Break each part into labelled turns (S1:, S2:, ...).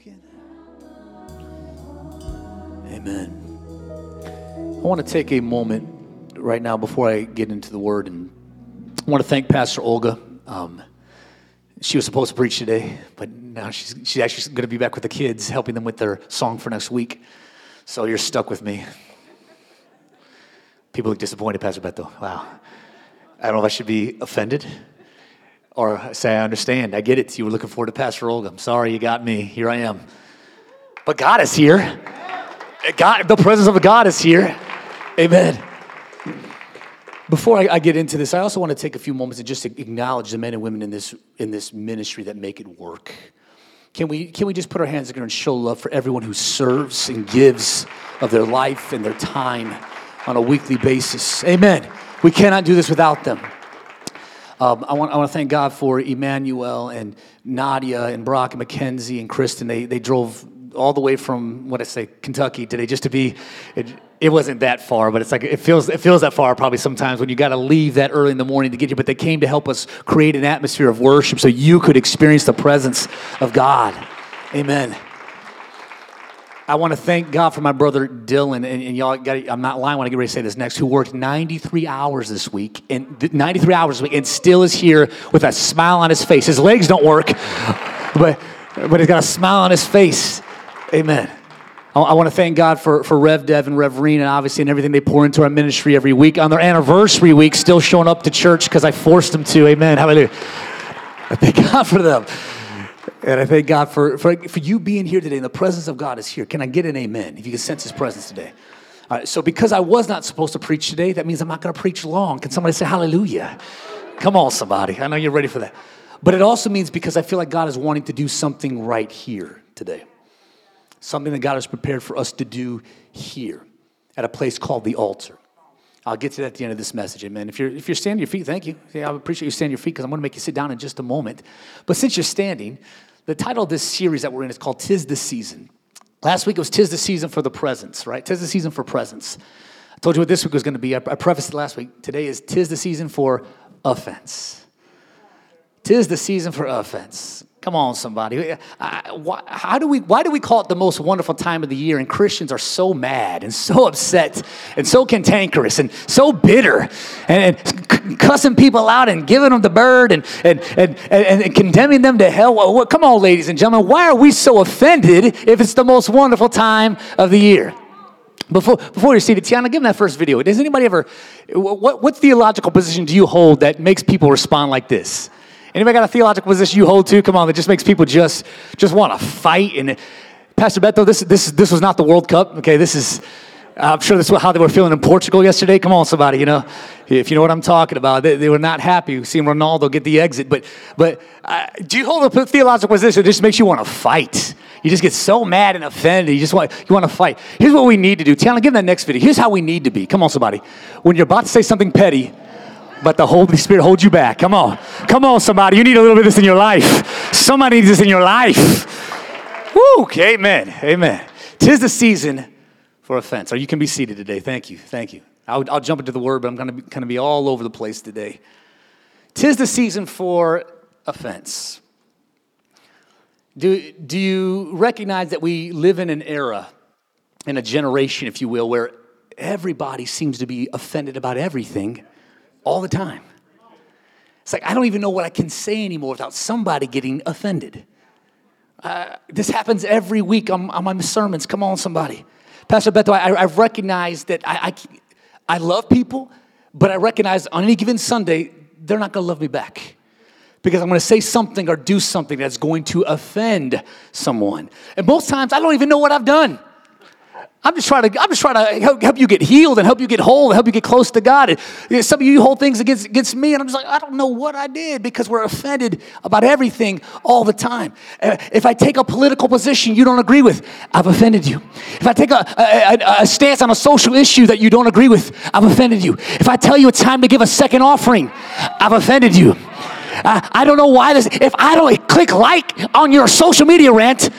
S1: broken. Amen. I want to take a moment right now before I get into the word, and I want to thank Pastor Olga. Um, she was supposed to preach today, but now she's, she's actually going to be back with the kids, helping them with their song for next week. So you're stuck with me. People look disappointed, Pastor Beto. Wow. I don't know if I should be offended or say, I understand. I get it. You were looking forward to Pastor Olga. I'm sorry you got me. Here I am. But God is here. God, the presence of God is here. Amen. Before I, I, get into this, I also want to take a few moments and just acknowledge the men and women in this, in this ministry that make it work. Can we, can we just put our hands together and show love for everyone who serves and gives of their life and their time on a weekly basis? Amen. We cannot do this without them. Um, I, want, I want to thank God for Emmanuel and Nadia and Brock and Mackenzie and Kristen. They, they drove all the way from what I say Kentucky today just to be. It, it wasn't that far, but it's like it feels it feels that far probably sometimes when you got to leave that early in the morning to get here. But they came to help us create an atmosphere of worship so you could experience the presence of God. Amen. I want to thank God for my brother Dylan, and, and y'all got I'm not lying when I get ready to say this next, who worked 93 hours this week, and 93 hours this week, and still is here with a smile on his face. His legs don't work, but, but he's got a smile on his face. Amen. I, I want to thank God for, for Rev Dev and Rev Reen, and obviously, and everything they pour into our ministry every week. On their anniversary week, still showing up to church because I forced them to. Amen. Hallelujah. I thank God for them. And I thank God for, for, for you being here today. And the presence of God is here. Can I get an amen? If you can sense his presence today. All right, so because I was not supposed to preach today, that means I'm not going to preach long. Can somebody say hallelujah? Come on, somebody. I know you're ready for that. But it also means because I feel like God is wanting to do something right here today. Something that God has prepared for us to do here at a place called the altar. I'll get to that at the end of this message, amen. If you're, if you're standing your feet, thank you. Yeah, I appreciate you standing your feet because I'm going to make you sit down in just a moment. But since you're standing, the title of this series that we're in is called Tis the Season. Last week it was Tis the Season for the Presence, right? Tis the Season for Presence. I told you what this week was going to be. I, prefaced it last week. Today is Tis the Season for Offense. Tis the season for offense. Come on, somebody. I, why, how do we, why do we call it the most wonderful time of the year? And Christians are so mad and so upset and so cantankerous and so bitter and, and cussing people out and giving them the bird and, and, and, and, and condemning them to hell. Well, come on, ladies and gentlemen. Why are we so offended if it's the most wonderful time of the year? Before, before you're seated, Tiana, give them that first video. Does anybody ever, what, what theological position do you hold that makes people respond like this? Anybody got a theological position you hold to? Come on, that just makes people just just want to fight. And Pastor Beto, this this this was not the World Cup. Okay, this is. I'm sure that's how they were feeling in Portugal yesterday. Come on, somebody, you know, if you know what I'm talking about, they, they were not happy seeing Ronaldo get the exit. But, but uh, do you hold a theological position that just makes you want to fight? You just get so mad and offended. You just want you want to fight. Here's what we need to do. Tiana, give that next video. Here's how we need to be. Come on, somebody. When you're about to say something petty, but the Holy Spirit holds you back. Come on. Come on, somebody. You need a little bit of this in your life. Somebody needs this in your life. Woo! Amen. Amen. Tis the season for offense. Or you can be seated today. Thank you. Thank you. I'll, I'll jump into the word, but I'm going to be all over the place today. Tis the season for offense. Do, do you recognize that we live in an era, in a generation, if you will, where everybody seems to be offended about everything? All the time. It's like, I don't even know what I can say anymore without somebody getting offended. Uh, this happens every week on, on, my sermons. Come on, somebody. Pastor Beto, I, I recognize that I, I, I love people, but I recognize on any given Sunday, they're not going to love me back because I'm going to say something or do something that's going to offend someone. And most times, I don't even know what I've done. I'm just trying to, I'm just trying to help, help you get healed and help you get whole and help you get close to God. And some of you hold things against, against me, and I'm just like, I don't know what I did because we're offended about everything all the time. Uh, if I take a political position you don't agree with, I've offended you. If I take a, a, a stance on a social issue that you don't agree with, I've offended you. If I tell you it's time to give a second offering, I've offended you. Uh, I don't know why this, if I don't click like on your social media rant,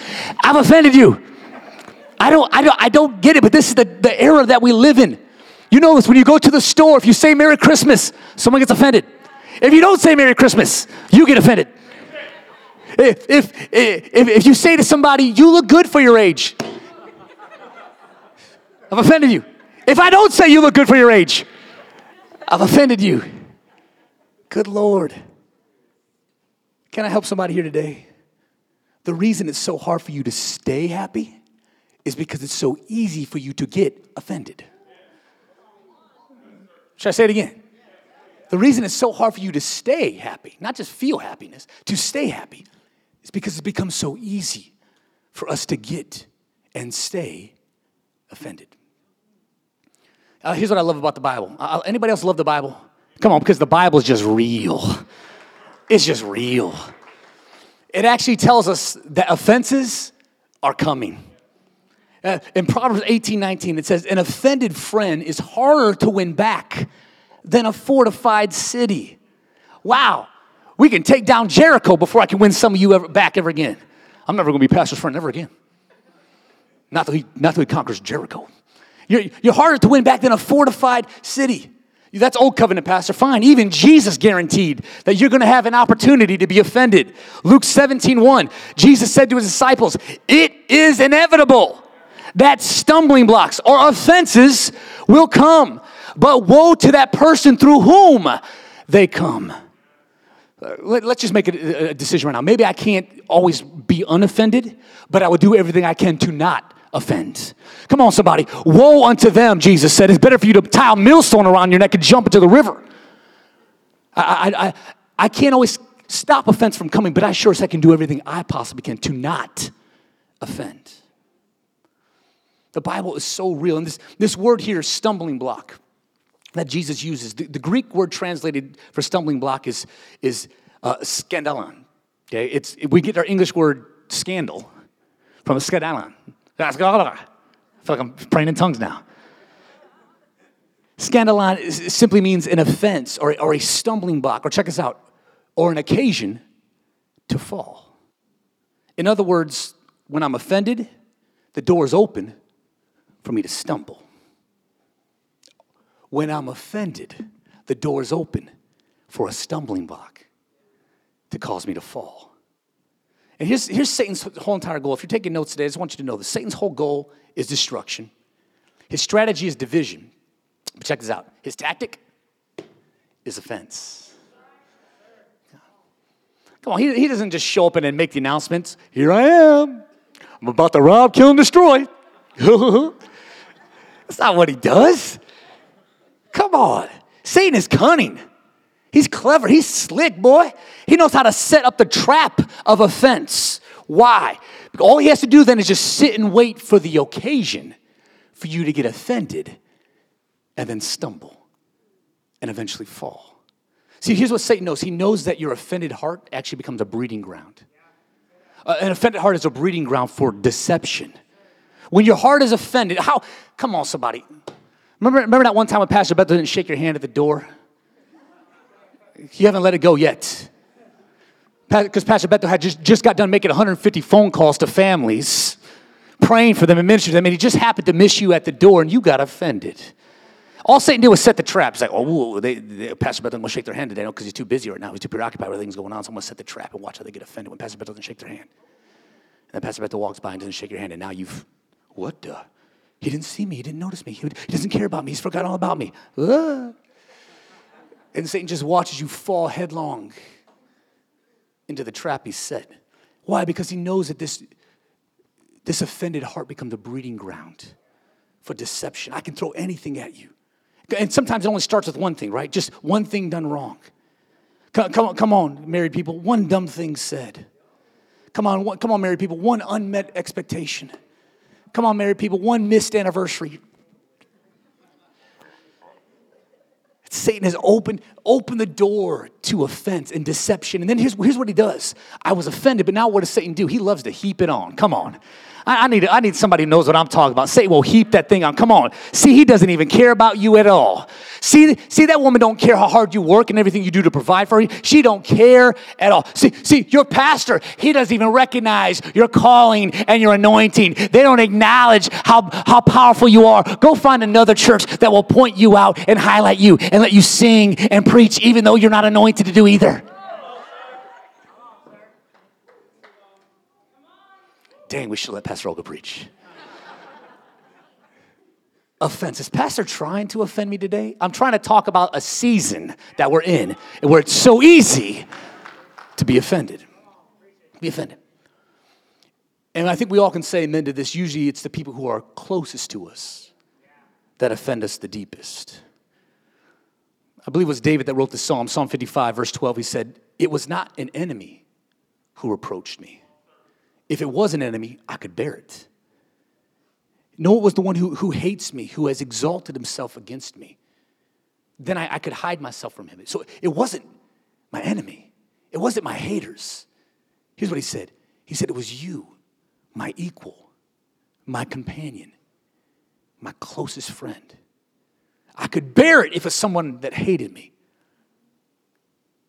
S1: I've offended you. I don't, I don't, I don't get it, but this is the, the era that we live in. You know this when you go to the store, if you say Merry Christmas, someone gets offended. If you don't say Merry Christmas, you get offended. if, if, if, if you say to somebody, you look good for your age, I've offended you. If I don't say you look good for your age, I've offended you. Good Lord. Can I help somebody here today? The reason it's so hard for you to stay happy is because it's so easy for you to get offended. Should I say it again? The reason it's so hard for you to stay happy, not just feel happiness, to stay happy, is because it becomes so easy for us to get and stay offended. Uh, here's what I love about the Bible. Uh, anybody else love the Bible? Come on, because the Bible is just real. It's just real. It actually tells us that offenses are coming. Uh, in Proverbs 18 19, it says, An offended friend is harder to win back than a fortified city. Wow, we can take down Jericho before I can win some of you ever, back ever again. I'm never to be pastor's friend ever again. Not that he, not he conquers Jericho. You're, you're harder to win back than a fortified city. That's old covenant, Pastor. Fine. Even Jesus guaranteed that you're going to have an opportunity to be offended. Luke 17, 1, Jesus said to his disciples, It is inevitable that stumbling blocks or offenses will come, but woe to that person through whom they come. Let, us just make a, a decision right now. Maybe I can't always be unoffended, but I will do everything I can to not offend. Come on, somebody. Woe unto them, Jesus said. It's better for you to tie a millstone around your neck and jump into the river. I, I, I, I can't always stop offense from coming, but I sure as I can do everything I possibly can to not offend. The Bible is so real. And this, this word here, stumbling block, that Jesus uses, the, the Greek word translated for stumbling block is, is uh, scandalon. Okay? It's, we get our English word scandal from a scandalon. I feel like I'm praying in tongues now. Scandalon simply means an offense or, or a stumbling block, or check us out, or an occasion to fall. In other words, when I'm offended, the door is open for me to stumble. When I'm offended, the door's open for a stumbling block to cause me to fall. And here's, here's Satan's whole entire goal. If you're taking notes today, I just want you to know that Satan's whole goal is destruction. His strategy is division. But check this out his tactic is offense. Come on, he, he doesn't just show up and then make the announcements. Here I am. I'm about to rob, kill, and destroy. That's not what he does. Come on. Satan is cunning. He's clever. He's slick, boy. He knows how to set up the trap of offense. Why? All he has to do then is just sit and wait for the occasion for you to get offended and then stumble and eventually fall. See, here's what Satan knows he knows that your offended heart actually becomes a breeding ground. Uh, an offended heart is a breeding ground for deception. When your heart is offended, how, come on, somebody. Remember, remember that one time when Pastor Bethel didn't shake your hand at the door? You haven't let it go yet. Because Pastor Bethel had just, just got done making 150 phone calls to families, praying for them and ministering to them, and he just happened to miss you at the door and you got offended. All Satan did was set the trap. It's like, oh, they, they, Pastor Bethel won't shake their hand today because he's too busy right now. He's too preoccupied with things going on. So I'm going to set the trap and watch how they get offended when Pastor Bethel doesn't shake their hand. And then Pastor Bethel walks by and doesn't shake your hand, and now you've, what the? He didn't see me. He didn't notice me. He, he doesn't care about me. He's forgotten all about me. And Satan just watches you fall headlong into the trap he set. Why? Because he knows that this, this offended heart becomes a breeding ground for deception. I can throw anything at you. And sometimes it only starts with one thing, right? Just one thing done wrong. Come, come, come on, married people. One dumb thing said. Come on, come on, married people. One unmet expectation. Come on, married people. One missed anniversary. Satan has opened, opened the door to offense and deception. And then here's, here's what he does. I was offended, but now what does Satan do? He loves to heap it on. Come on. I, I, need, I need somebody who knows what I'm talking about. Satan will heap that thing on. Come on. See, he doesn't even care about you at all. See, see that woman don't care how hard you work and everything you do to provide for her. She don't care at all. See, see, your pastor, he doesn't even recognize your calling and your anointing. They don't acknowledge how, how powerful you are. Go find another church that will point you out and highlight you and let you sing and preach even though you're not anointed to do either. Dang, we should let Pastor Olga preach. Offense. Is Pastor trying to offend me today? I'm trying to talk about a season that we're in where it's so easy to be offended. Be offended. And I think we all can say amen to this. Usually it's the people who are closest to us that offend us the deepest. I believe it was David that wrote the psalm, Psalm 55, verse 12. He said, It was not an enemy who reproached me. If it was an enemy, I could bear it. No, it was the one who, who hates me, who has exalted himself against me. Then I, I could hide myself from him. So it wasn't my enemy, it wasn't my haters. Here's what he said He said, It was you, my equal, my companion, my closest friend. I could bear it if it's someone that hated me,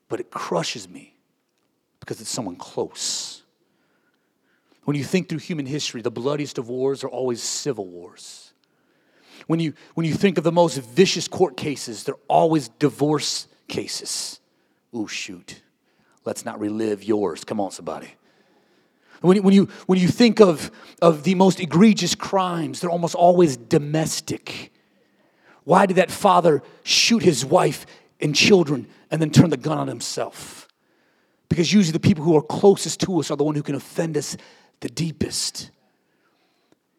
S1: but it crushes me because it's someone close. When you think through human history, the bloodiest of wars are always civil wars. When you, when you think of the most vicious court cases, they're always divorce cases. Oh, shoot. Let's not relive yours. Come on, somebody. When, you, when, you, when you think of, of the most egregious crimes, they're almost always domestic. Why did that father shoot his wife and children and then turn the gun on himself? Because usually the people who are closest to us are the one who can offend us the deepest.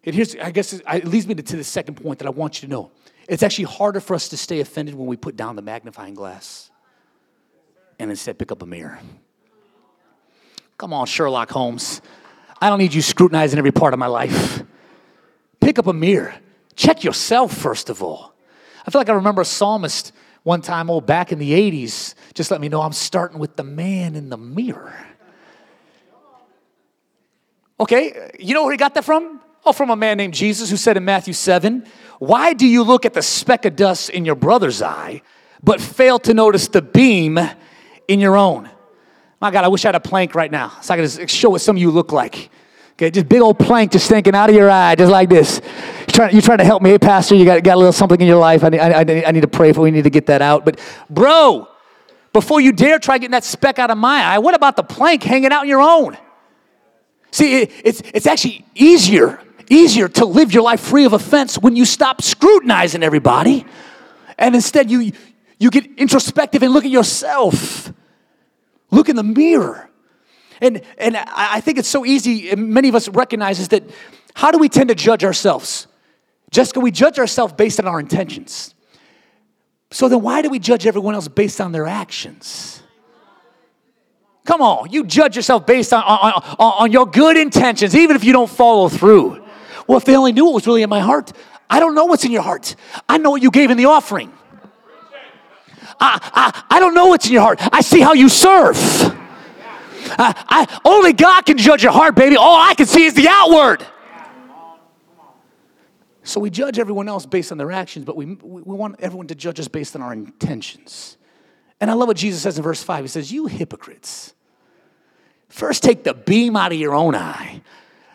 S1: And here's, I guess, it leads me to the second point that I want you to know. It's actually harder for us to stay offended when we put down the magnifying glass and instead pick up a mirror. Come on, Sherlock Holmes. I don't need you scrutinizing every part of my life. Pick up a mirror. Check yourself, first of all. I feel like I remember a psalmist one time, oh, back in the 80s, just let me know I'm starting with the man in the mirror. Okay, you know where he got that from? Oh, from a man named Jesus who said in Matthew 7, Why do you look at the speck of dust in your brother's eye, but fail to notice the beam in your own? My God, I wish I had a plank right now so I could just show what some of you look like. Okay, just big old plank just stinking out of your eye, just like this. You're trying, you're trying to help me, hey, Pastor. You got, got a little something in your life. I need, I, I need to pray for. We need to get that out. But, bro, before you dare try getting that speck out of my eye, what about the plank hanging out in your own? See, it, it's, it's actually easier, easier to live your life free of offense when you stop scrutinizing everybody and instead you, you get introspective and look at yourself. Look in the mirror. And, and I think it's so easy, many of us recognize is that how do we tend to judge ourselves? Jessica, we judge ourselves based on our intentions. So then why do we judge everyone else based on their actions? Come on, you judge yourself based on, on, on, your good intentions, even if you don't follow through. Well, if they only knew what was really in my heart, I don't know what's in your heart. I know what you gave in the offering. I, I, I don't know what's in your heart. I see how you serve. I, I, only God can judge your heart, baby. All I can see is the outward. So we judge everyone else based on their actions, but we, we want everyone to judge us based on our intentions. And I love what Jesus says in verse 5. He says, You hypocrites, first take the beam out of your own eye,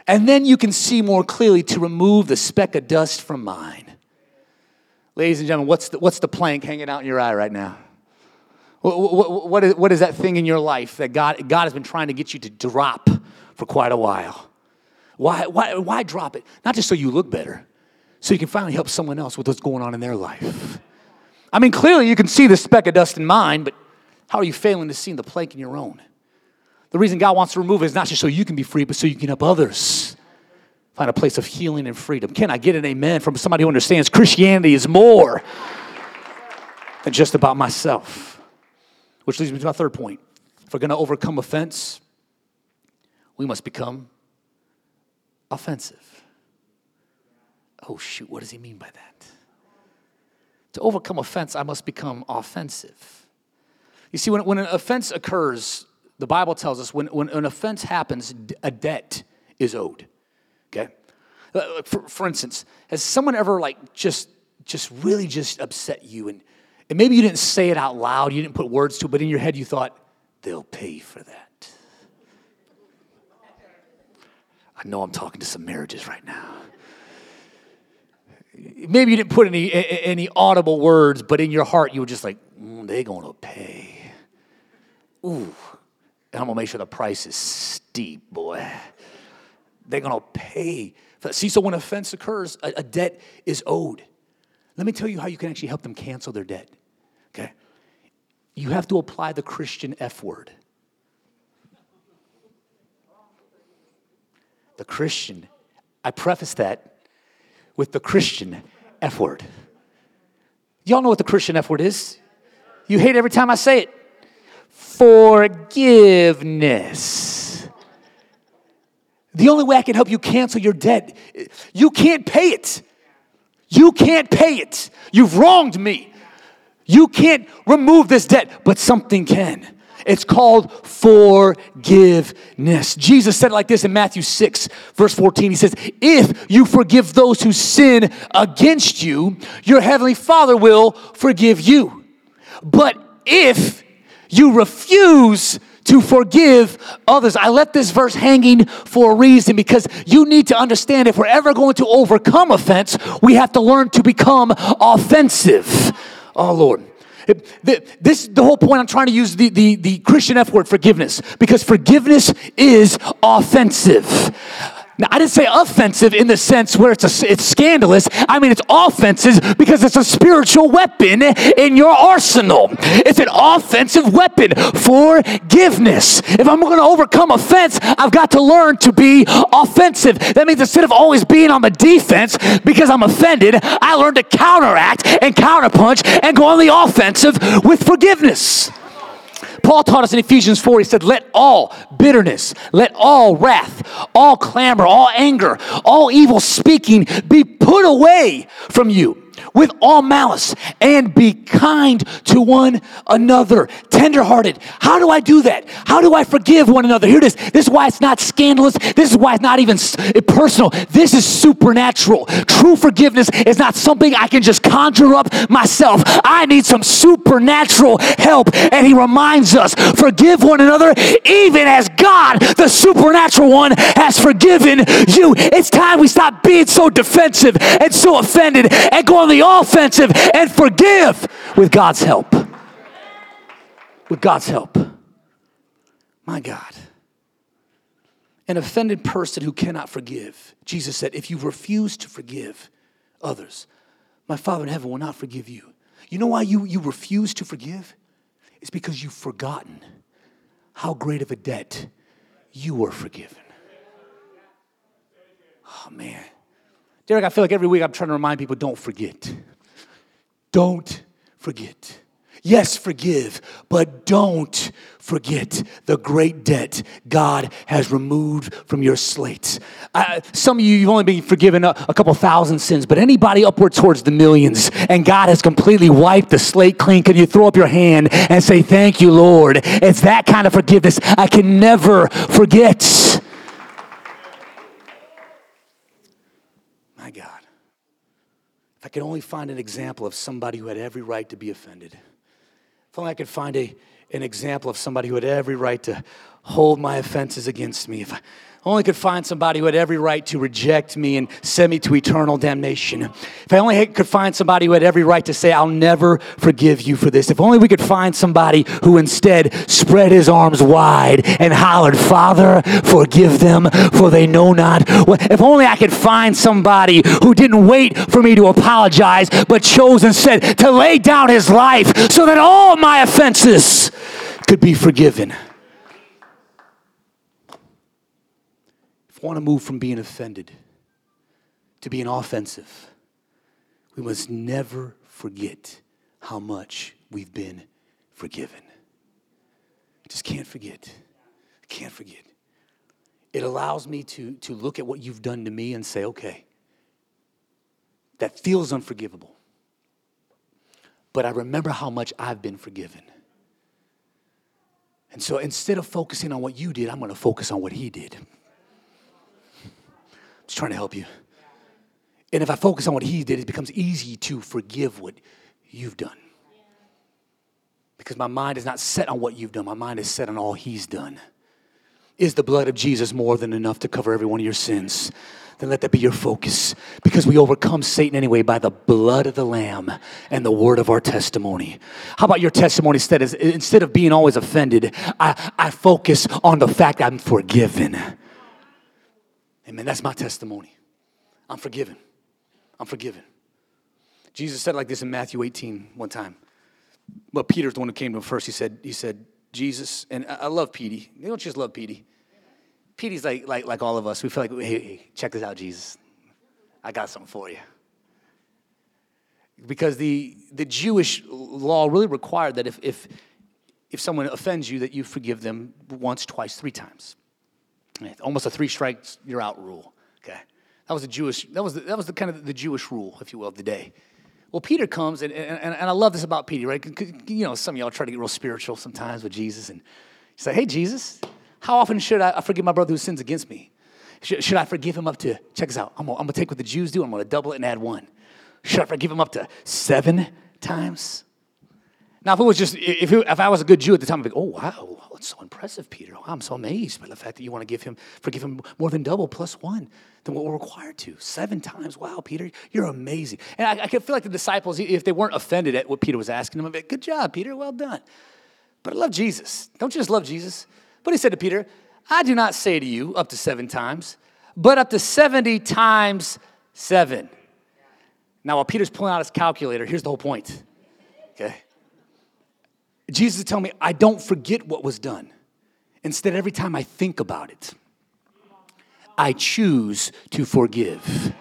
S1: and then you can see more clearly to remove the speck of dust from mine. Ladies and gentlemen, what's the, what's the plank hanging out in your eye right now? What, what, what, is, what is that thing in your life that God, God has been trying to get you to drop for quite a while? Why, why, why drop it? Not just so you look better, so you can finally help someone else with what's going on in their life. I mean, clearly you can see the speck of dust in mine, but how are you failing to see the plank in your own? The reason God wants to remove it is not just so you can be free, but so you can help others find a place of healing and freedom. Can I get an amen from somebody who understands Christianity is more than just about myself? Which leads me to my third point. If we're going to overcome offense, we must become offensive. Oh, shoot, what does he mean by that? To overcome offense, I must become offensive. You see, when, when an offense occurs, the Bible tells us when, when an offense happens, a debt is owed. Okay? Uh, for, for instance, has someone ever like just just really just upset you and, and maybe you didn't say it out loud, you didn't put words to it, but in your head you thought, they'll pay for that. I know I'm talking to some marriages right now. Maybe you didn't put any any audible words, but in your heart you were just like, mm, they're gonna pay. Ooh, and I'm gonna make sure the price is steep, boy they're to pay. See, so when offense occurs, a, a debt is owed. Let me tell you how you can actually help them cancel their debt. Okay? You have to apply the Christian F word. The Christian, I preface that with the Christian F word. Y'all know what the Christian F word is? You hate every time I say it. Forgiveness. The only way I can help you cancel your debt, you can't pay it. You can't pay it. You've wronged me. You can't remove this debt, but something can. It's called forgiveness. Jesus said it like this in Matthew 6, verse 14. He says, If you forgive those who sin against you, your heavenly Father will forgive you. But if you refuse to forgive others. I left this verse hanging for a reason because you need to understand if we're ever going to overcome offense, we have to learn to become offensive. Oh, Lord. This the whole point. I'm trying to use the, the, the Christian F word, forgiveness, because forgiveness is offensive. Now, I didn't say offensive in the sense where it's, a, it's scandalous. I mean, it's offensive because it's a spiritual weapon in your arsenal. It's an offensive weapon. Forgiveness. If I'm going to overcome offense, I've got to learn to be offensive. That means instead of always being on the defense because I'm offended, I learn to counteract and counterpunch and go on the offensive with forgiveness. Paul taught us in Ephesians 4, he said, Let all bitterness, let all wrath, all clamor, all anger, all evil speaking be put away from you with all malice and be kind to one another, tenderhearted. How do I do that? How do I forgive one another? Here it is. This is why it's not scandalous. This is why it's not even eh, personal. This is supernatural. True forgiveness is not something I can just conjure up myself. I need some supernatural help. And he reminds us forgive one another, even as God, the supernatural one, has forgiven you. It's time we stop being so defensive and so offended and go on the offensive and forgive with God's help. With God's help. My God. An offended person who cannot forgive. Jesus said, if you refuse to forgive others, my Father in heaven will not forgive you. You know why you, you refuse to forgive? It's because you've forgotten how great of a debt you were forgiven. Oh, man. Derek, I feel like every week I'm trying to remind people don't forget. Don't forget. Yes, forgive, but don't forget the great debt God has removed from your slate. Some of you, you've only been forgiven a, a, couple thousand sins, but anybody upward towards the millions, and God has completely wiped the slate clean, can you throw up your hand and say, Thank you, Lord? It's that kind of forgiveness I can never forget. If I could only find an example of somebody who had every right to be offended. If only I could find a, an example of somebody who had every right to hold my offenses against me. If I, only could find somebody who had every right to reject me and send me to eternal damnation. If I only could find somebody who had every right to say, I'll never forgive you for this. If only we could find somebody who instead spread his arms wide and hollered, Father, forgive them, for they know not. If only I could find somebody who didn't wait for me to apologize, but chose instead to lay down his life so that all my offenses could be forgiven. If we want to move from being offended to being offensive, we must never forget how much we've been forgiven. Just can't forget. Can't forget. It allows me to, to look at what you've done to me and say, okay, that feels unforgivable. But I remember how much I've been forgiven. And so instead of focusing on what you did, I'm going to focus on what he did. Just trying to help you. And if I focus on what he did, it becomes easy to forgive what you've done. Because my mind is not set on what you've done, my mind is set on all he's done. Is the blood of Jesus more than enough to cover every one of your sins? Then let that be your focus because we overcome Satan anyway by the blood of the Lamb and the word of our testimony. How about your testimony instead of, instead of being always offended? I, I focus on the fact I'm forgiven.
S2: Amen. That's my testimony. I'm forgiven. I'm forgiven. Jesus said like this in Matthew 18 one time. But Peter's the one who came to him first. He said, he said, Jesus, and I love Petey. They don't just love Petey. Petey's like, like, like all of us. We feel like, hey, hey, check this out, Jesus. I got something for you. Because the, the Jewish law really required that if, if, if someone offends you, that you forgive them once, twice, three times. Almost a three strikes, you're out rule. Okay. That was the Jewish, that was the, that was the kind of the Jewish rule, if you will, of the day. Well, Peter comes, and, and, and I love this about Peter, right? You know, some of y'all try to get real spiritual sometimes with Jesus, and you say, hey, Jesus, how often should I forgive my brother who sins against me? Should, should I forgive him up to, check this out, I'm gonna, I'm gonna take what the Jews do, I'm gonna double it and add one. Should I forgive him up to seven times? Now, if it was just, if, it, if I was a good Jew at the time, I'd be oh, wow, oh, that's so impressive, Peter. Oh, I'm so amazed by the fact that you want to give him, forgive him more than double plus one than what we're required to. Seven times. Wow, Peter, you're amazing. And I, I feel like the disciples, if they weren't offended at what Peter was asking them, I'd be like, good job, Peter, well done. But I love Jesus. Don't you just love Jesus? But he said to Peter, I do not say to you up to seven times, but up to 70 times seven. Now, while Peter's pulling out his calculator, here's the whole point. Okay? Jesus is telling me, I don't forget what was done. Instead, every time I think about it, I choose to forgive.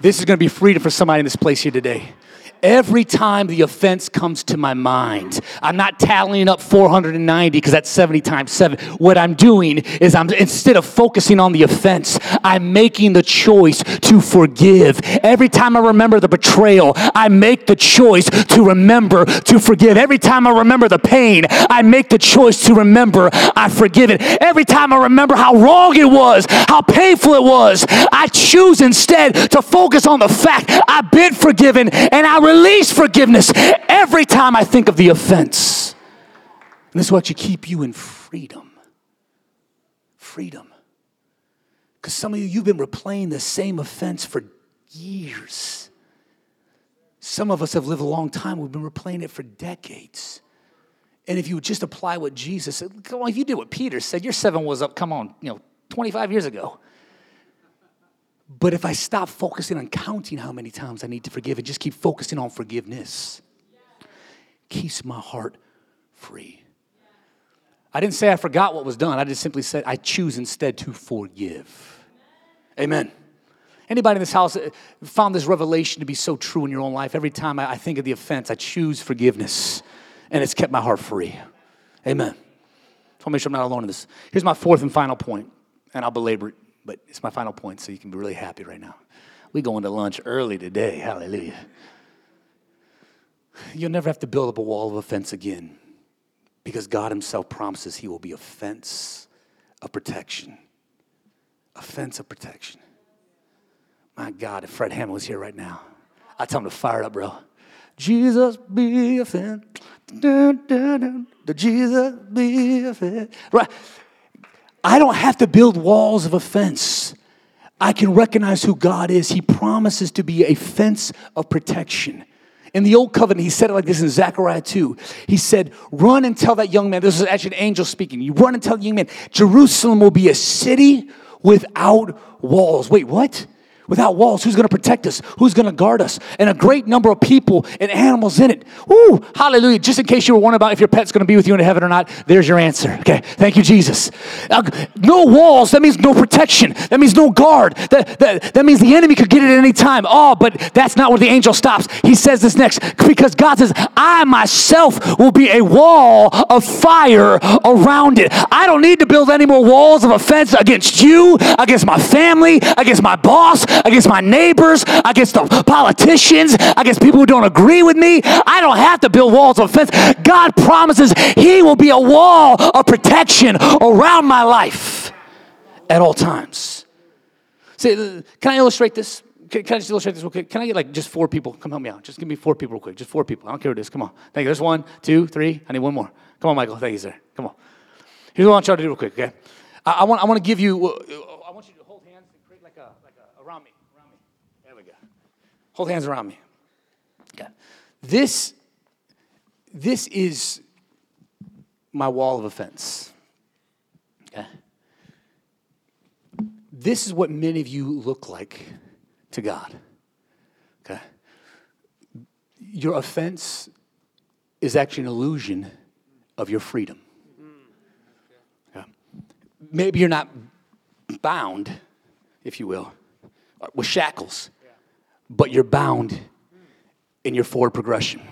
S2: This is going to be freedom for somebody in this place here today. Every time the offense comes to my mind, I'm not tallying up 490 because that's 70 times 7. What I'm doing is I'm instead of focusing on the offense, I'm making the choice to forgive. Every time I remember the betrayal, I make the choice to remember to forgive. Every time I remember the pain, I make the choice to remember I forgive it. Every time I remember how wrong it was, how painful it was, I choose instead to focus on the fact I've been forgiven and I release forgiveness every time I think of the offense. And this will actually keep you in freedom. Freedom. Because some of you, you've been replaying the same offense for years. Some of us have lived a long time, we've been replaying it for decades. And if you would just apply what Jesus said, come on, if you did what Peter said, your seven was up, come on, you know, 25 years ago. But if I stop focusing on counting how many times I need to forgive and just keep focusing on forgiveness, keeps my heart free. I didn't say I forgot what was done. I just simply said I choose instead to forgive. Amen. Anybody in this house uh, found this revelation to be so true in your own life? Every time I think of the offense, I choose forgiveness, and it's kept my heart free. Amen. So I'll make sure I'm not alone in this. Here's my fourth and final point, and I'll belabor it but it's my final point, so you can be really happy right now. We going to lunch early today. Hallelujah. You'll never have to build up a wall of offense again because God Himself promises He will be a fence of protection. A fence of protection. My God, if Fred Hammond was here right now, I'd tell him to fire it up, bro. Jesus be a fence. Jesus be a fence. Right. I don't have to build walls of offense. I can recognize who God is. He promises to be a fence of protection. In the old covenant, he said it like this in Zechariah 2. He said, Run and tell that young man, this is actually an angel speaking. You run and tell the young man, Jerusalem will be a city without walls. Wait, what? Without walls, who's going to protect us? Who's going to guard us? And a great number of people and animals in it. Woo, hallelujah. Just in case you were wondering about if your pet's going to be with you in heaven or not, there's your answer. Okay, thank you, Jesus. Uh, no walls, that means no protection. That means no guard. That, that, that means the enemy could get it at any time. Oh, but that's not where the angel stops. He says this next because God says, I myself will be a wall of fire around it. I don't need to build any more walls of offense against you, against my family, against my boss, against my neighbors, against the politicians, against people who don't agree with me. I don't have to build walls of fence. God promises He will be a wall of protection around my life at all times. See, can I illustrate this? Can, can I just illustrate this real quick? Can I get like just four people? Come help me out. Just give me four people real quick. Just four people. I don't care what it is. Come on. Thank you. There's one, two, three. I need one more. Come on, Michael. Thank you, sir. Come on. Here's what I want y'all to do real quick, okay? I, I, want, I want to give you, uh, I want you to hold hands and create like a, like a, around me, around me. There we go. Hold hands around me. Okay. This, this is my wall of offense. Okay. this is what many of you look like to God. Okay? Your offense is actually an illusion of your freedom. Yeah. Maybe you're not bound, if you will, with shackles, but you're bound in your forward progression.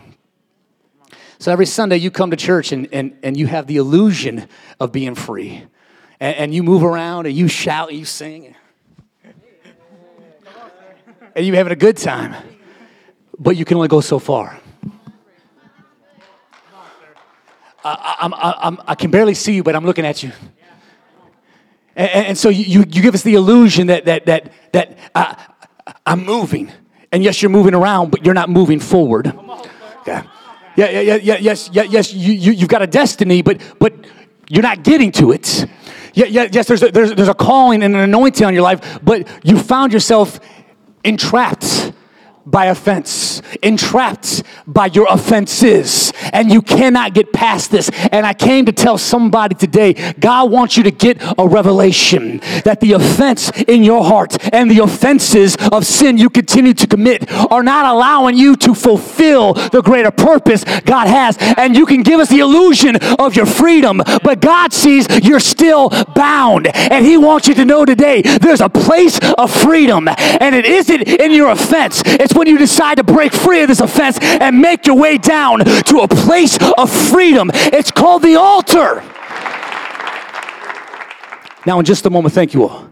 S2: So every Sunday you come to church and, and, and you have the illusion of being free. And, and you move around and you shout and you sing. And you're having a good time. But you can only go so far. I, I'm, I'm, I can barely see you, but I'm looking at you. And, and so you, you give us the illusion that, that, that, that uh, I'm moving. And yes, you're moving around, but you're not moving forward. Okay. Yeah, yeah, yeah, yeah, yes, yeah, yes, you, you, you've got a destiny, but, but you're not getting to it. Yeah, yeah, yes, there's a, there's, there's a calling and an anointing on your life, but you found yourself entrapped by offense, entrapped by your offenses, and you cannot get past this. And I came to tell somebody today God wants you to get a revelation that the offense in your heart and the offenses of sin you continue to commit are not allowing you to fulfill the greater purpose God has. And you can give us the illusion of your freedom, but God sees you're still bound. And He wants you to know today there's a place of freedom, and it isn't in your offense. It's when you decide to break free of this offense and make your way down to a place of freedom. It's called the altar. Now, in just a moment, thank you all.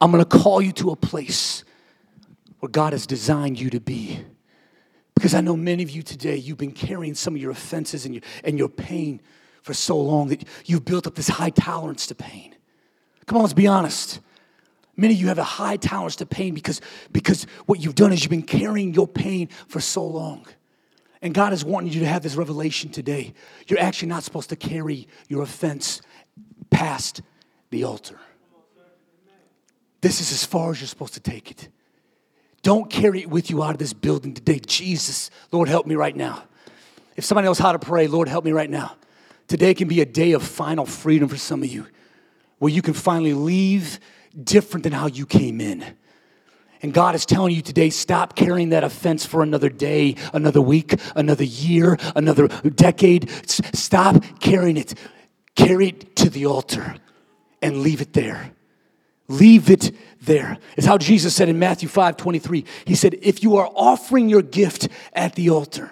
S2: I'm going to call you to a place where God has designed you to be. Because I know many of you today, you've been carrying some of your offenses and your, and your pain for so long that you've built up this high tolerance to pain. Come on, let's be honest. Many of you have a high tolerance to pain because, because what you've done is you've been carrying your pain for so long. And God is wanting you to have this revelation today. You're actually not supposed to carry your offense past the altar. This is as far as you're supposed to take it. Don't carry it with you out of this building today. Jesus, Lord, help me right now. If somebody knows how to pray, Lord, help me right now. Today can be a day of final freedom for some of you, where you can finally leave different than how you came in. And God is telling you today stop carrying that offense for another day, another week, another year, another decade. Stop carrying it. Carry it to the altar and leave it there. Leave it there. It's how Jesus said in Matthew 5 23. He said, If you are offering your gift at the altar,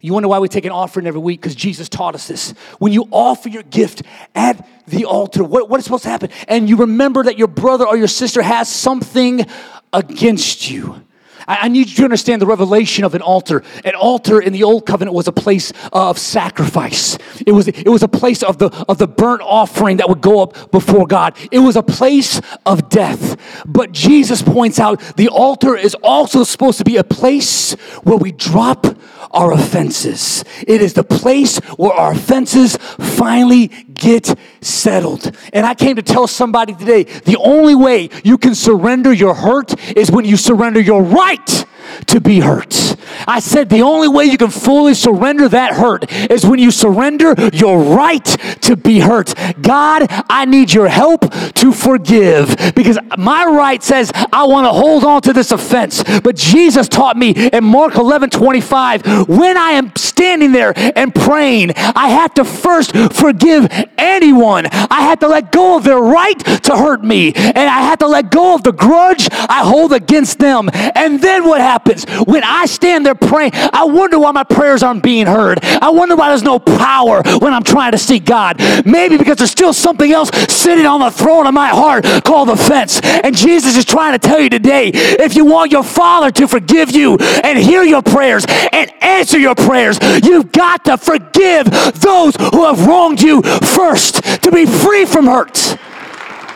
S2: you wonder why we take an offering every week? Because Jesus taught us this. When you offer your gift at the altar, what, what is supposed to happen? And you remember that your brother or your sister has something against you. I, need you to understand the revelation of an altar. An altar in the old covenant was a place of sacrifice. It was, it was a place of the, of the burnt offering that would go up before God. It was a place of death. But Jesus points out the altar is also supposed to be a place where we drop our offenses. It is the place where our offenses finally get settled. And I came to tell somebody today the only way you can surrender your hurt is when you surrender your right to be hurt. I said the only way you can fully surrender that hurt is when you surrender your right to be hurt. God, I need your help to forgive because my right says I want to hold on to this offense. But Jesus taught me in Mark 11 25, when I am standing there and praying, I have to first forgive anyone. I have to let go of their right to hurt me, and I have to let go of the grudge I hold against them. And then what happens? When I stand there praying, I wonder why my prayers aren't being heard. I wonder why there's no power when I'm trying to seek God. Maybe because there's still something else sitting on the throne of my heart called offense. And Jesus is trying to tell you today if you want your Father to forgive you and hear your prayers and answer your prayers, you've got to forgive those who have wronged you first to be free from hurt.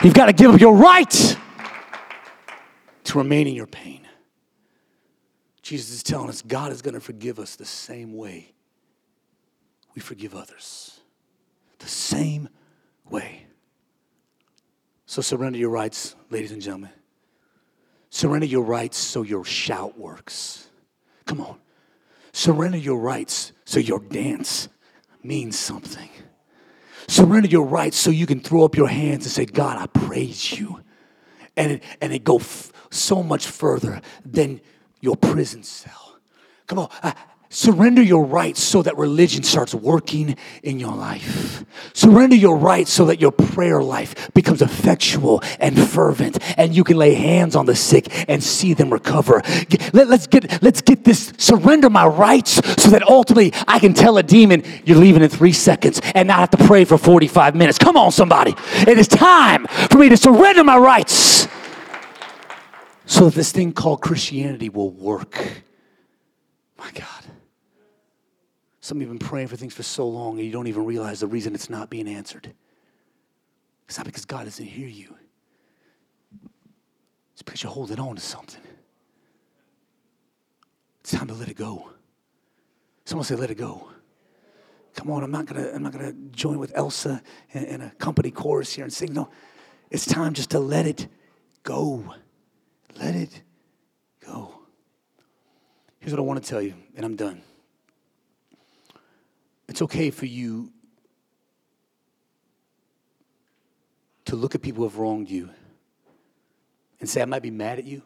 S2: You've got to give up your right to remain in your pain. Jesus is telling us God is going to forgive us the same way we forgive others. The same way. So surrender your rights, ladies and gentlemen. Surrender your rights so your shout works. Come on. Surrender your rights so your dance means something. Surrender your rights so you can throw up your hands and say, God, I praise you and it, and it go f- so much further than your prison cell. Come on. Uh, Surrender your rights so that religion starts working in your life. Surrender your rights so that your prayer life becomes effectual and fervent and you can lay hands on the sick and see them recover. Let, us get, let's get this, surrender my rights so that ultimately I can tell a demon, you're leaving in three seconds and not have to pray for 45 minutes. Come on, somebody. It is time for me to surrender my rights so that this thing called Christianity will work. My God. Some of you have been praying for things for so long and you don't even realize the reason it's not being answered. It's not because God doesn't hear you, it's because you're holding on to something. It's time to let it go. Someone say, let it go. Come on, I'm not gonna, I'm not gonna join with Elsa in, in a company chorus here and sing. No, it's time just to let it go. Let it go. Here's what I want to tell you, and I'm done. It's okay for you to look at people who have wronged you and say, I might be mad at you,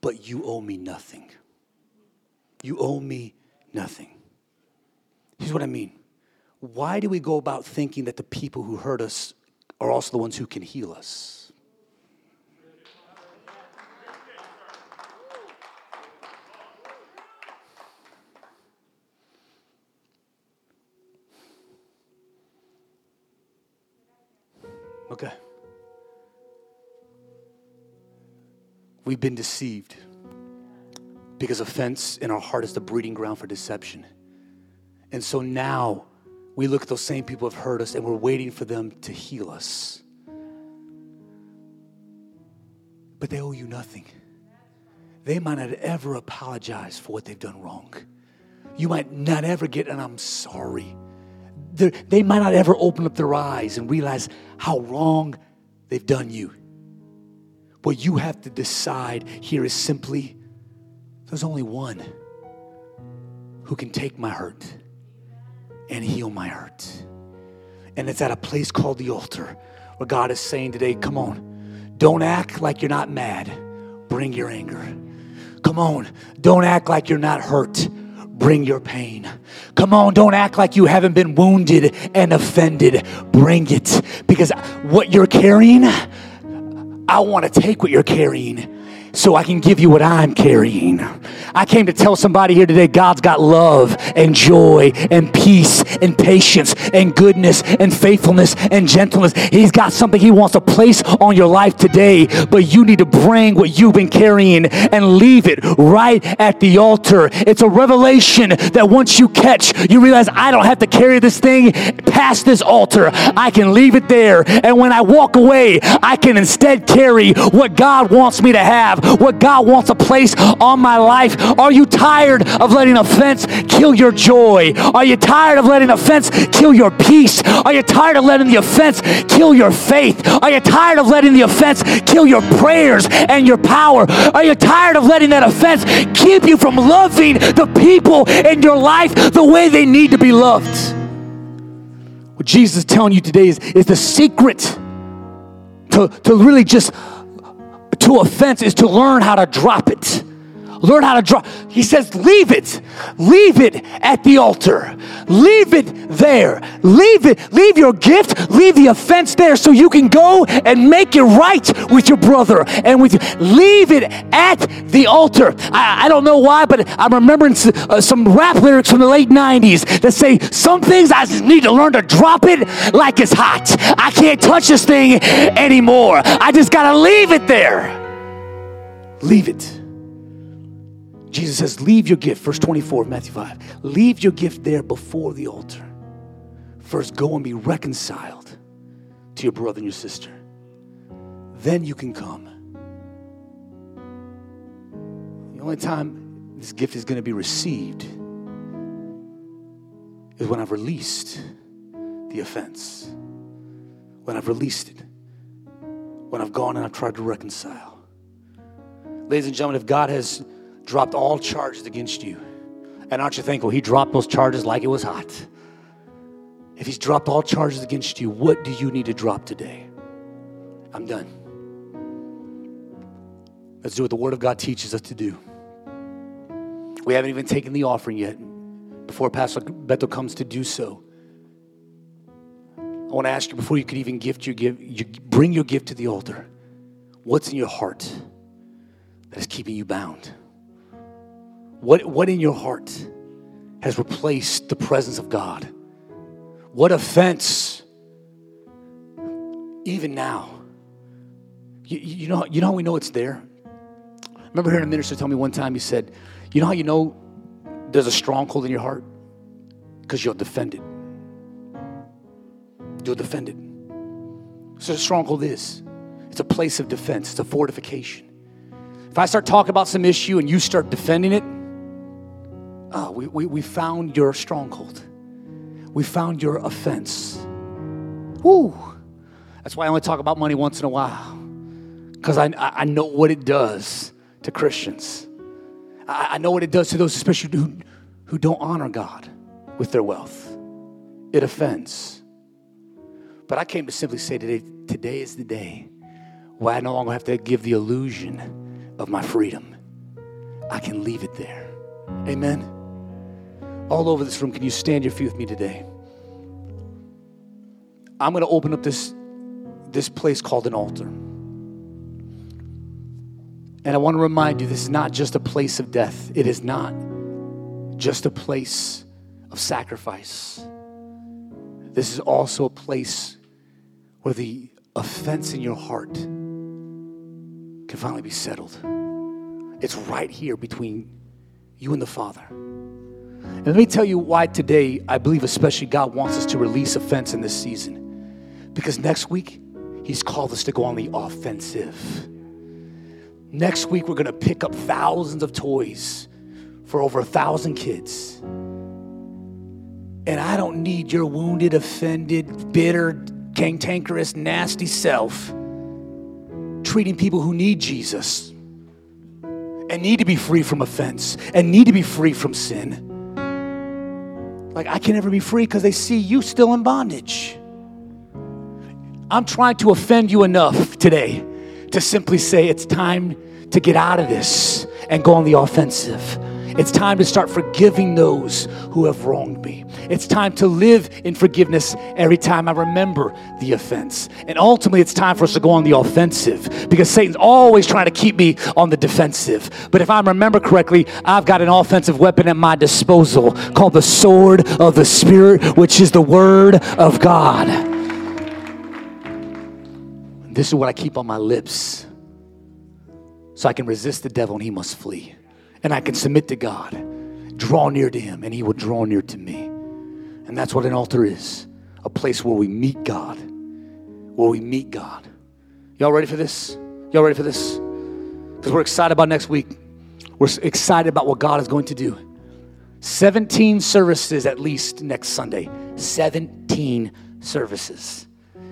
S2: but you owe me nothing. You owe me nothing. Here's what I mean. Why do we go about thinking that the people who hurt us are also the ones who can heal us? Okay. We've been deceived because offense in our heart is the breeding ground for deception. And so now we look at those same people who have hurt us and we're waiting for them to heal us. But they owe you nothing. They might not ever apologize for what they've done wrong. You might not ever get an I'm sorry they might not ever open up their eyes and realize how wrong they've done you. What you have to decide here is simply there's only one who can take my hurt and heal my hurt. And it's at a place called the altar where God is saying today, come on, don't act like you're not mad, bring your anger. Come on, don't act like you're not hurt bring your pain. Come on, don't act like you haven't been wounded and offended. Bring it. Because what you're carrying, I want to take what you're carrying so I can give you what I'm carrying. I came to tell somebody here today God's got love and joy and peace and patience and goodness and faithfulness and gentleness. He's got something He wants to place on your life today, but you need to bring what you've been carrying and leave it right at the altar. It's a revelation that once you catch, you realize I don't have to carry this thing past this altar. I can leave it there. And when I walk away, I can instead carry what God wants me to have what God wants to place on my life? Are you tired of letting offense kill your joy? Are you tired of letting offense kill your peace? Are you tired of letting the offense kill your faith? Are you tired of letting the offense kill your prayers and your power? Are you tired of letting that offense keep you from loving the people in your life the way they need to be loved? What Jesus is telling you today is, is the secret to, to really just to offense is to learn how to drop it. Learn how to drop. He says, leave it. Leave it at the altar. Leave it there. Leave it. Leave your gift. Leave the offense there so you can go and make it right with your brother and with you. Leave it at the altar. I, I don't know why, but I'm remembering uh, some rap lyrics from the late 90s that say, some things I just need to learn to drop it like it's hot. I can't touch this thing anymore. I just got to leave it there. Leave it. Jesus says, Leave your gift, verse 24 of Matthew 5. Leave your gift there before the altar. First, go and be reconciled to your brother and your sister. Then you can come. The only time this gift is going to be received is when I've released the offense, when I've released it, when I've gone and I've tried to reconcile. Ladies and gentlemen, if God has dropped all charges against you. And aren't you thankful he dropped those charges like it was hot? If he's dropped all charges against you, what do you need to drop today? I'm done. Let's do what the Word of God teaches us to do. We haven't even taken the offering yet. Before Pastor Beto comes to do so, I want to ask you before you could even gift your gift, you bring your gift to the altar. What's in your heart that is keeping you bound? What, what in your heart has replaced the presence of God? What offense, even now? You, you, know, you know how we know it's there? I remember hearing a minister tell me one time, he said, You know how you know there's a stronghold in your heart? Because you're defended. You're defended. So a stronghold is. It's a place of defense, it's a fortification. If I start talking about some issue and you start defending it, oh, we, we, we found your stronghold. We found your offense. Woo! That's why I only talk about money once in a while. Because I, I know what it does to Christians. I, I know what it does to those, especially who, who don't honor God with their wealth. It offends. But I came to simply say today, today is the day where I no longer have to give the illusion of my freedom. I can leave it there. Amen. All over this room, can you stand your feet with me today? I'm going to open up this, this place called an altar. And I want to remind you this is not just a place of death, it is not just a place of sacrifice. This is also a place where the offense in your heart can finally be settled. It's right here between you and the Father. And let me tell you why today I believe, especially, God wants us to release offense in this season. Because next week, He's called us to go on the offensive. Next week, we're going to pick up thousands of toys for over a thousand kids. And I don't need your wounded, offended, bitter, cantankerous, nasty self treating people who need Jesus and need to be free from offense and need to be free from sin. Like, I can never be free because they see you still in bondage. I'm trying to offend you enough today to simply say it's time to get out of this and go on the offensive. It's time to start forgiving those who have wronged me. It's time to live in forgiveness every time I remember the offense. And ultimately, it's time for us to go on the offensive because Satan's always trying to keep me on the defensive. But if I remember correctly, I've got an offensive weapon at my disposal called the sword of the Spirit, which is the Word of God. This is what I keep on my lips so I can resist the devil and he must flee. And I can submit to God, draw near to him, and he will draw near to me. And that's what an altar is a place where we meet God. Where we meet God. Y'all ready for this? Y'all ready for this? Because we're excited about next week. We're excited about what God is going to do. 17 services at least next Sunday. 17 services.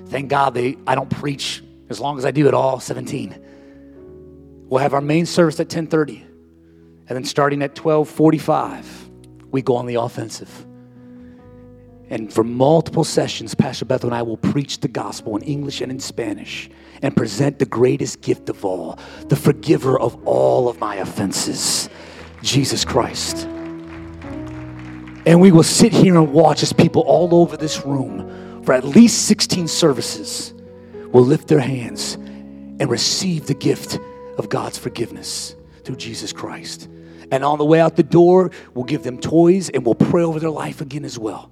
S2: Thank God they I don't preach as long as I do at all 17. We'll have our main service at 10:30. And then starting at 12:45, we go on the offensive. And for multiple sessions, Pastor Bethel and I will preach the gospel in English and in Spanish and present the greatest gift of all, the forgiver of all of my offenses, Jesus Christ. And we will sit here and watch as people all over this room for at least 16 services will lift their hands and receive the gift of God's forgiveness through Jesus Christ. And on the way out the door, we'll give them toys and we'll pray over their life again as well.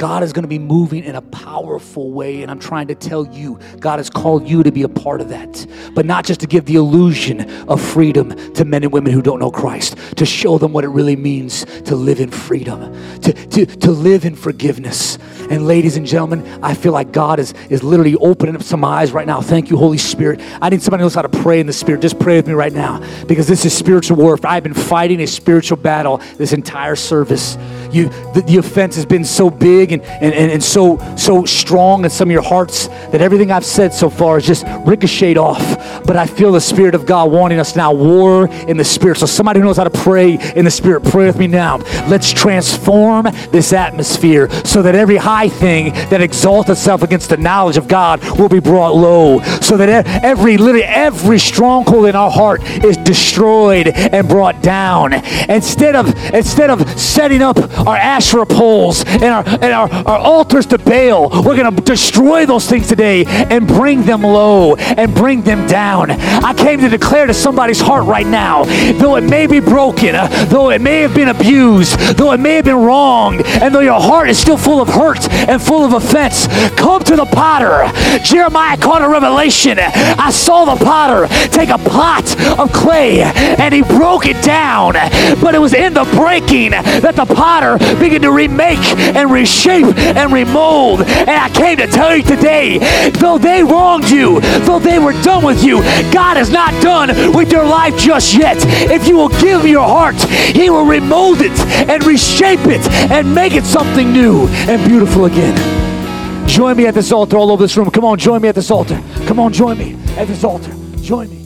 S2: God is going to be moving in a powerful way, and I'm trying to tell you, God has called you to be a part of that. But not just to give the illusion of freedom to men and women who don't know Christ, to show them what it really means to live in freedom, to, to, to live in forgiveness. And ladies and gentlemen, I feel like God is, is literally opening up some eyes right now. Thank you, Holy Spirit. I need somebody who knows how to pray in the Spirit. Just pray with me right now because this is spiritual warfare. I've been fighting a spiritual battle this entire service. You, the, the offense has been so big big and, and, and, and so so strong in some of your hearts that everything I've said so far is just ricocheted off. But I feel the Spirit of God wanting us now, war in the Spirit. So somebody who knows how to pray in the Spirit, pray with me now. Let's transform this atmosphere so that every high thing that exalts itself against the knowledge of God will be brought low. So that every literally every stronghold in our heart is destroyed and brought down. Instead of instead of setting up our Asherah poles and our and our, our altars to Baal, we're gonna destroy those things today and bring them low and bring them down. I came to declare to somebody's heart right now, though it may be broken, uh, though it may have been abused, though it may have been wronged, and though your heart is still full of hurt and full of offense, come to the potter. Jeremiah caught a revelation. I saw the potter take a pot of clay and he broke it down. But it was in the breaking that the potter began to remake and reshape and remold. And I came to tell you today, though they wronged you, though they were done with you, God is not done with your life just yet. If you will give your heart, He will remold it and reshape it and make it something new and beautiful again. Join me at this altar all over this room. Come on, join me at this altar. Come on, join me at this altar. Join me.